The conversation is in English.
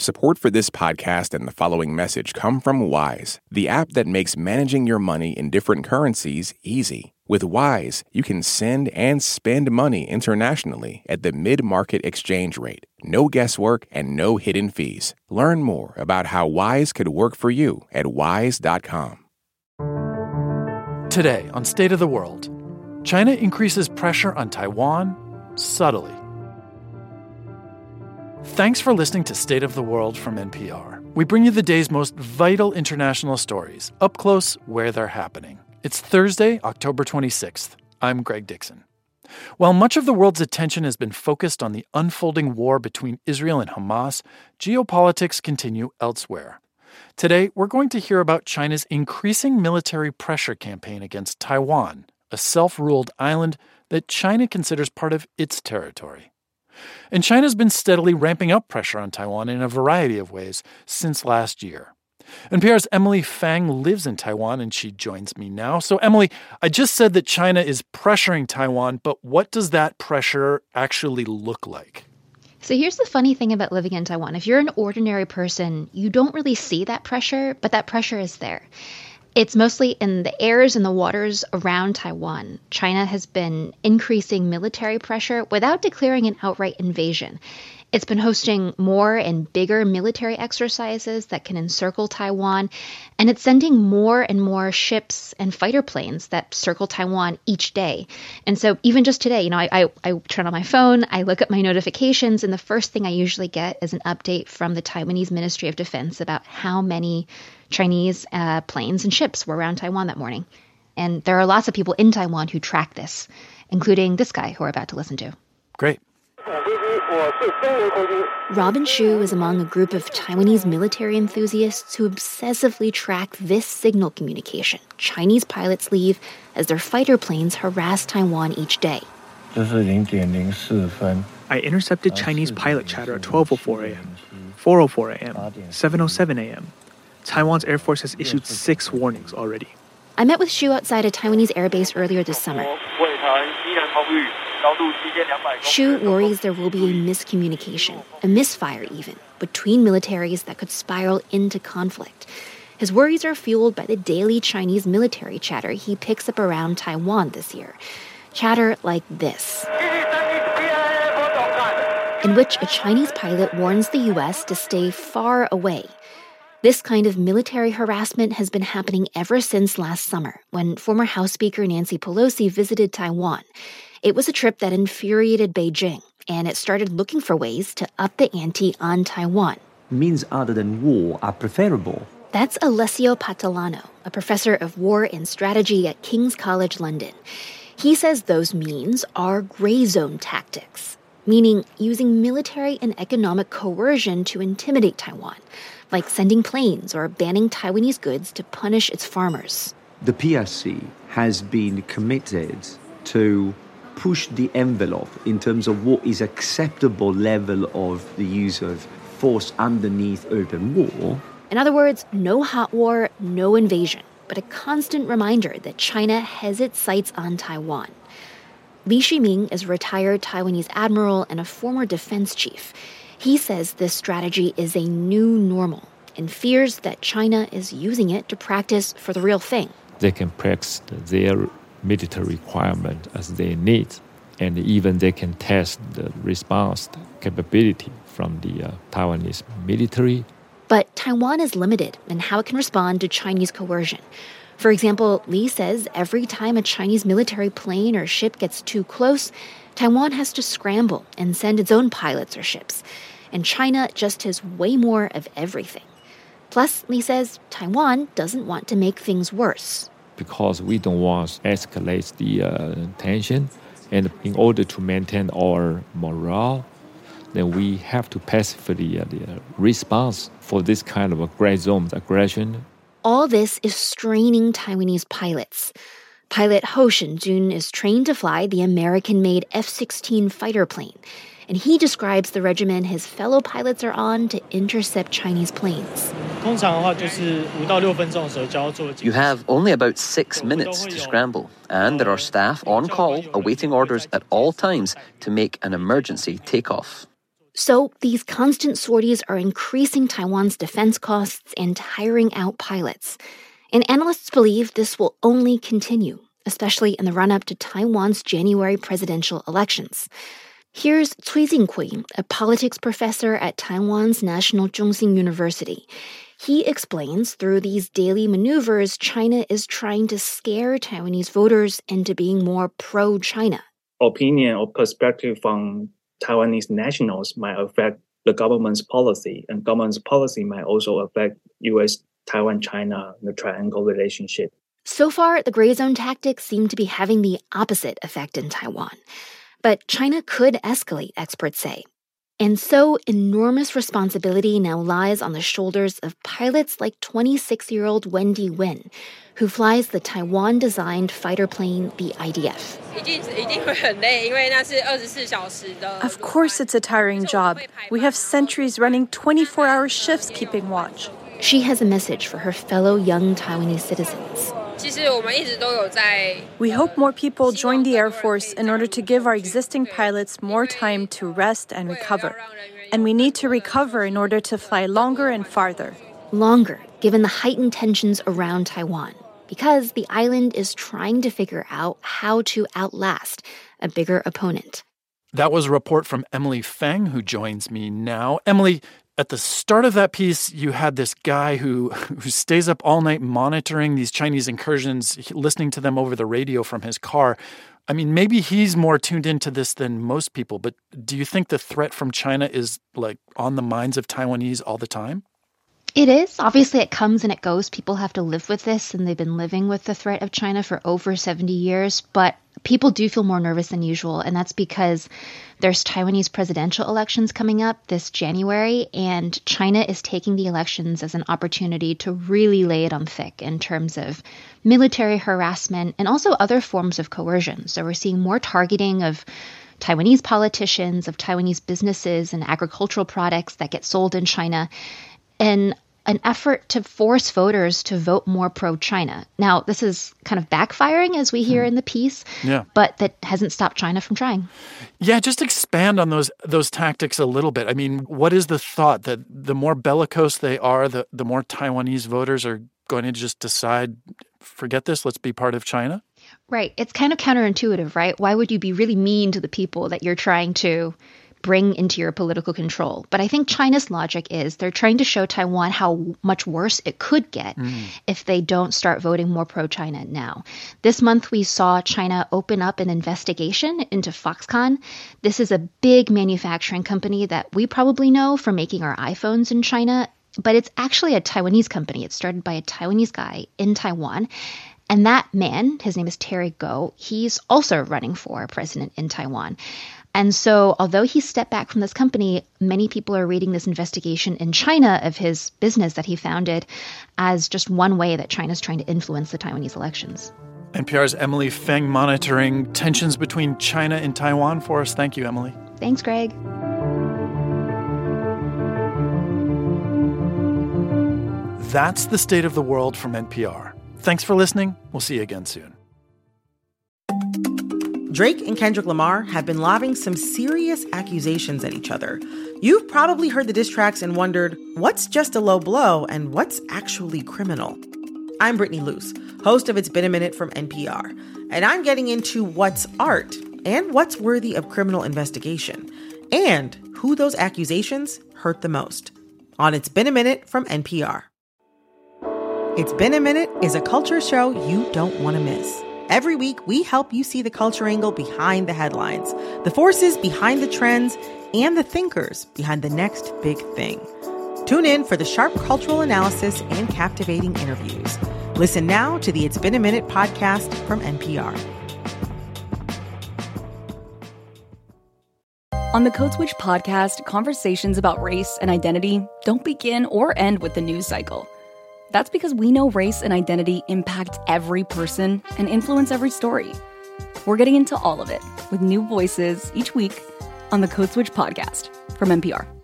Support for this podcast and the following message come from Wise, the app that makes managing your money in different currencies easy. With Wise, you can send and spend money internationally at the mid market exchange rate. No guesswork and no hidden fees. Learn more about how Wise could work for you at wise.com. Today on State of the World, China increases pressure on Taiwan subtly. Thanks for listening to State of the World from NPR. We bring you the day's most vital international stories, up close where they're happening. It's Thursday, October 26th. I'm Greg Dixon. While much of the world's attention has been focused on the unfolding war between Israel and Hamas, geopolitics continue elsewhere. Today, we're going to hear about China's increasing military pressure campaign against Taiwan, a self ruled island that China considers part of its territory. And China's been steadily ramping up pressure on Taiwan in a variety of ways since last year. NPR's Emily Feng lives in Taiwan and she joins me now. So, Emily, I just said that China is pressuring Taiwan, but what does that pressure actually look like? So here's the funny thing about living in Taiwan. If you're an ordinary person, you don't really see that pressure, but that pressure is there. It's mostly in the airs and the waters around Taiwan. China has been increasing military pressure without declaring an outright invasion. It's been hosting more and bigger military exercises that can encircle Taiwan, and it's sending more and more ships and fighter planes that circle Taiwan each day. And so, even just today, you know, I, I, I turn on my phone, I look at my notifications, and the first thing I usually get is an update from the Taiwanese Ministry of Defense about how many Chinese uh, planes and ships were around Taiwan that morning. And there are lots of people in Taiwan who track this, including this guy who we're about to listen to. Great. Robin Shu is among a group of Taiwanese military enthusiasts who obsessively track this signal communication Chinese pilots leave as their fighter planes harass Taiwan each day. I intercepted Chinese pilot chatter at 12:04 a.m., 4:04 a.m., 7:07 a.m. Taiwan's Air Force has issued six warnings already. I met with Shu outside a Taiwanese airbase earlier this summer. Shu worries there will be a miscommunication, a misfire even, between militaries that could spiral into conflict. His worries are fueled by the daily Chinese military chatter he picks up around Taiwan this year. Chatter like this, in which a Chinese pilot warns the U.S. to stay far away. This kind of military harassment has been happening ever since last summer, when former House Speaker Nancy Pelosi visited Taiwan. It was a trip that infuriated Beijing, and it started looking for ways to up the ante on Taiwan. Means other than war are preferable. That's Alessio Patalano, a professor of war and strategy at King's College London. He says those means are gray zone tactics, meaning using military and economic coercion to intimidate Taiwan, like sending planes or banning Taiwanese goods to punish its farmers. The PRC has been committed to push the envelope in terms of what is acceptable level of the use of force underneath open war. In other words, no hot war, no invasion, but a constant reminder that China has its sights on Taiwan. Lee Hsi-min is a retired Taiwanese admiral and a former defense chief. He says this strategy is a new normal and fears that China is using it to practice for the real thing. They can practice their military requirement as they need, and even they can test the response capability from the uh, Taiwanese military. But Taiwan is limited in how it can respond to Chinese coercion. For example, Lee says every time a Chinese military plane or ship gets too close, Taiwan has to scramble and send its own pilots or ships. And China just has way more of everything. Plus, Lee says Taiwan doesn't want to make things worse because we don't want to escalate the uh, tension. And in order to maintain our morale, then we have to pacify uh, the response for this kind of a gray zone aggression. All this is straining Taiwanese pilots. Pilot Ho Shen-jun is trained to fly the American-made F-16 fighter plane and he describes the regimen his fellow pilots are on to intercept Chinese planes. You have only about six minutes to scramble, and there are staff on call awaiting orders at all times to make an emergency takeoff. So, these constant sorties are increasing Taiwan's defense costs and tiring out pilots. And analysts believe this will only continue, especially in the run up to Taiwan's January presidential elections. Here's Cui Jinghui, a politics professor at Taiwan's National Zhongxin University. He explains through these daily maneuvers, China is trying to scare Taiwanese voters into being more pro China. Opinion or perspective from Taiwanese nationals might affect the government's policy, and government's policy might also affect U.S. Taiwan China the triangle relationship. So far, the gray zone tactics seem to be having the opposite effect in Taiwan. But China could escalate, experts say. And so, enormous responsibility now lies on the shoulders of pilots like 26 year old Wendy Wen, who flies the Taiwan designed fighter plane, the IDF. Of course, it's a tiring job. We have sentries running 24 hour shifts keeping watch. She has a message for her fellow young Taiwanese citizens. We hope more people join the Air Force in order to give our existing pilots more time to rest and recover. And we need to recover in order to fly longer and farther. Longer, given the heightened tensions around Taiwan, because the island is trying to figure out how to outlast a bigger opponent. That was a report from Emily Feng, who joins me now. Emily, at the start of that piece, you had this guy who who stays up all night monitoring these Chinese incursions, listening to them over the radio from his car. I mean, maybe he's more tuned into this than most people, but do you think the threat from China is like on the minds of Taiwanese all the time? It is. Obviously, it comes and it goes. People have to live with this, and they've been living with the threat of China for over 70 years. But people do feel more nervous than usual, and that's because there's Taiwanese presidential elections coming up this January, and China is taking the elections as an opportunity to really lay it on thick in terms of military harassment and also other forms of coercion. So we're seeing more targeting of Taiwanese politicians, of Taiwanese businesses and agricultural products that get sold in China in an effort to force voters to vote more pro China. Now, this is kind of backfiring as we hear hmm. in the piece, yeah. but that hasn't stopped China from trying. Yeah, just expand on those those tactics a little bit. I mean, what is the thought that the more bellicose they are, the the more Taiwanese voters are going to just decide forget this, let's be part of China? Right. It's kind of counterintuitive, right? Why would you be really mean to the people that you're trying to bring into your political control. But I think China's logic is they're trying to show Taiwan how much worse it could get mm. if they don't start voting more pro China now. This month, we saw China open up an investigation into Foxconn. This is a big manufacturing company that we probably know for making our iPhones in China. But it's actually a Taiwanese company. It's started by a Taiwanese guy in Taiwan. And that man, his name is Terry Gou, he's also running for president in Taiwan. And so, although he stepped back from this company, many people are reading this investigation in China of his business that he founded as just one way that China's trying to influence the Taiwanese elections. NPR's Emily Feng monitoring tensions between China and Taiwan for us. Thank you, Emily. Thanks, Greg. That's the state of the world from NPR. Thanks for listening. We'll see you again soon. Drake and Kendrick Lamar have been lobbing some serious accusations at each other. You've probably heard the diss tracks and wondered what's just a low blow and what's actually criminal. I'm Brittany Luce, host of It's Been a Minute from NPR, and I'm getting into what's art and what's worthy of criminal investigation, and who those accusations hurt the most. On It's Been a Minute from NPR. It's Been a Minute is a culture show you don't want to miss. Every week, we help you see the culture angle behind the headlines, the forces behind the trends, and the thinkers behind the next big thing. Tune in for the sharp cultural analysis and captivating interviews. Listen now to the It's Been a Minute podcast from NPR. On the Code Switch podcast, conversations about race and identity don't begin or end with the news cycle. That's because we know race and identity impact every person and influence every story. We're getting into all of it with new voices each week on the Code Switch podcast from NPR.